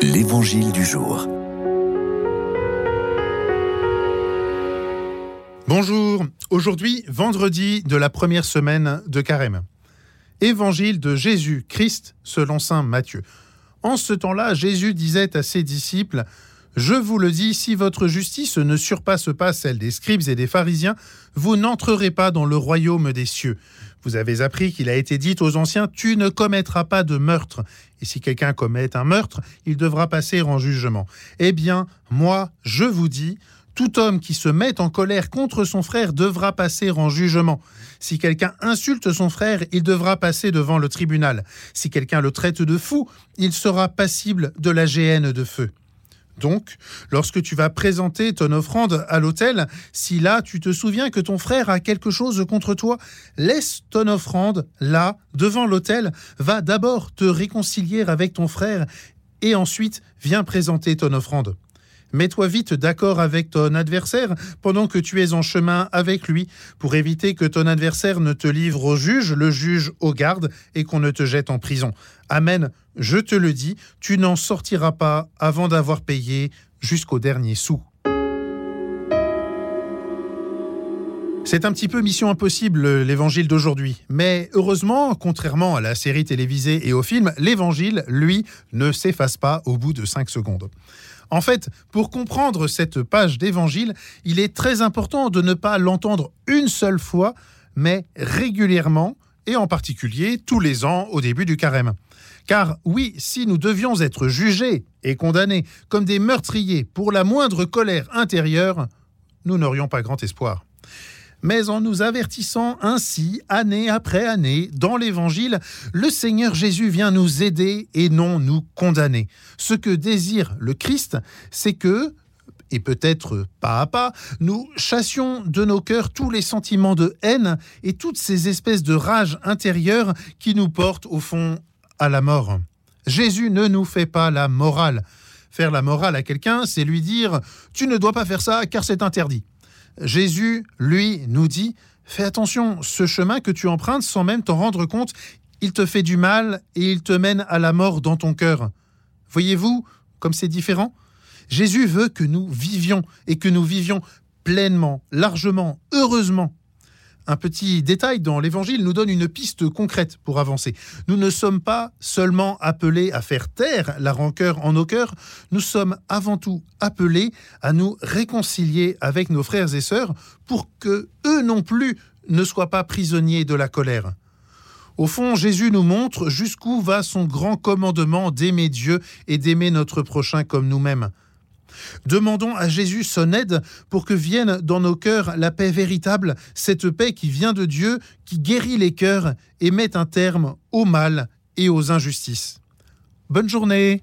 L'Évangile du jour. Bonjour, aujourd'hui vendredi de la première semaine de Carême. Évangile de Jésus-Christ selon Saint Matthieu. En ce temps-là, Jésus disait à ses disciples, Je vous le dis, si votre justice ne surpasse pas celle des scribes et des pharisiens, vous n'entrerez pas dans le royaume des cieux. Vous avez appris qu'il a été dit aux anciens, Tu ne commettras pas de meurtre. Et si quelqu'un commet un meurtre, il devra passer en jugement. Eh bien, moi, je vous dis, tout homme qui se met en colère contre son frère devra passer en jugement. Si quelqu'un insulte son frère, il devra passer devant le tribunal. Si quelqu'un le traite de fou, il sera passible de la géhenne de feu. Donc, lorsque tu vas présenter ton offrande à l'autel, si là tu te souviens que ton frère a quelque chose contre toi, laisse ton offrande là, devant l'autel, va d'abord te réconcilier avec ton frère et ensuite viens présenter ton offrande. Mets-toi vite d'accord avec ton adversaire pendant que tu es en chemin avec lui, pour éviter que ton adversaire ne te livre au juge, le juge au garde, et qu'on ne te jette en prison. Amen, je te le dis, tu n'en sortiras pas avant d'avoir payé jusqu'au dernier sou. C'est un petit peu mission impossible l'évangile d'aujourd'hui. Mais heureusement, contrairement à la série télévisée et au film, l'évangile, lui, ne s'efface pas au bout de 5 secondes. En fait, pour comprendre cette page d'évangile, il est très important de ne pas l'entendre une seule fois, mais régulièrement, et en particulier tous les ans au début du carême. Car oui, si nous devions être jugés et condamnés comme des meurtriers pour la moindre colère intérieure, nous n'aurions pas grand espoir mais en nous avertissant ainsi, année après année, dans l'Évangile, le Seigneur Jésus vient nous aider et non nous condamner. Ce que désire le Christ, c'est que, et peut-être pas à pas, nous chassions de nos cœurs tous les sentiments de haine et toutes ces espèces de rage intérieure qui nous portent au fond à la mort. Jésus ne nous fait pas la morale. Faire la morale à quelqu'un, c'est lui dire ⁇ Tu ne dois pas faire ça car c'est interdit ⁇ Jésus, lui, nous dit, fais attention, ce chemin que tu empruntes sans même t'en rendre compte, il te fait du mal et il te mène à la mort dans ton cœur. Voyez-vous comme c'est différent? Jésus veut que nous vivions et que nous vivions pleinement, largement, heureusement. Un petit détail dans l'Évangile nous donne une piste concrète pour avancer. Nous ne sommes pas seulement appelés à faire taire la rancœur en nos cœurs, nous sommes avant tout appelés à nous réconcilier avec nos frères et sœurs pour que eux non plus ne soient pas prisonniers de la colère. Au fond, Jésus nous montre jusqu'où va son grand commandement d'aimer Dieu et d'aimer notre prochain comme nous-mêmes. Demandons à Jésus son aide pour que vienne dans nos cœurs la paix véritable, cette paix qui vient de Dieu, qui guérit les cœurs et met un terme au mal et aux injustices. Bonne journée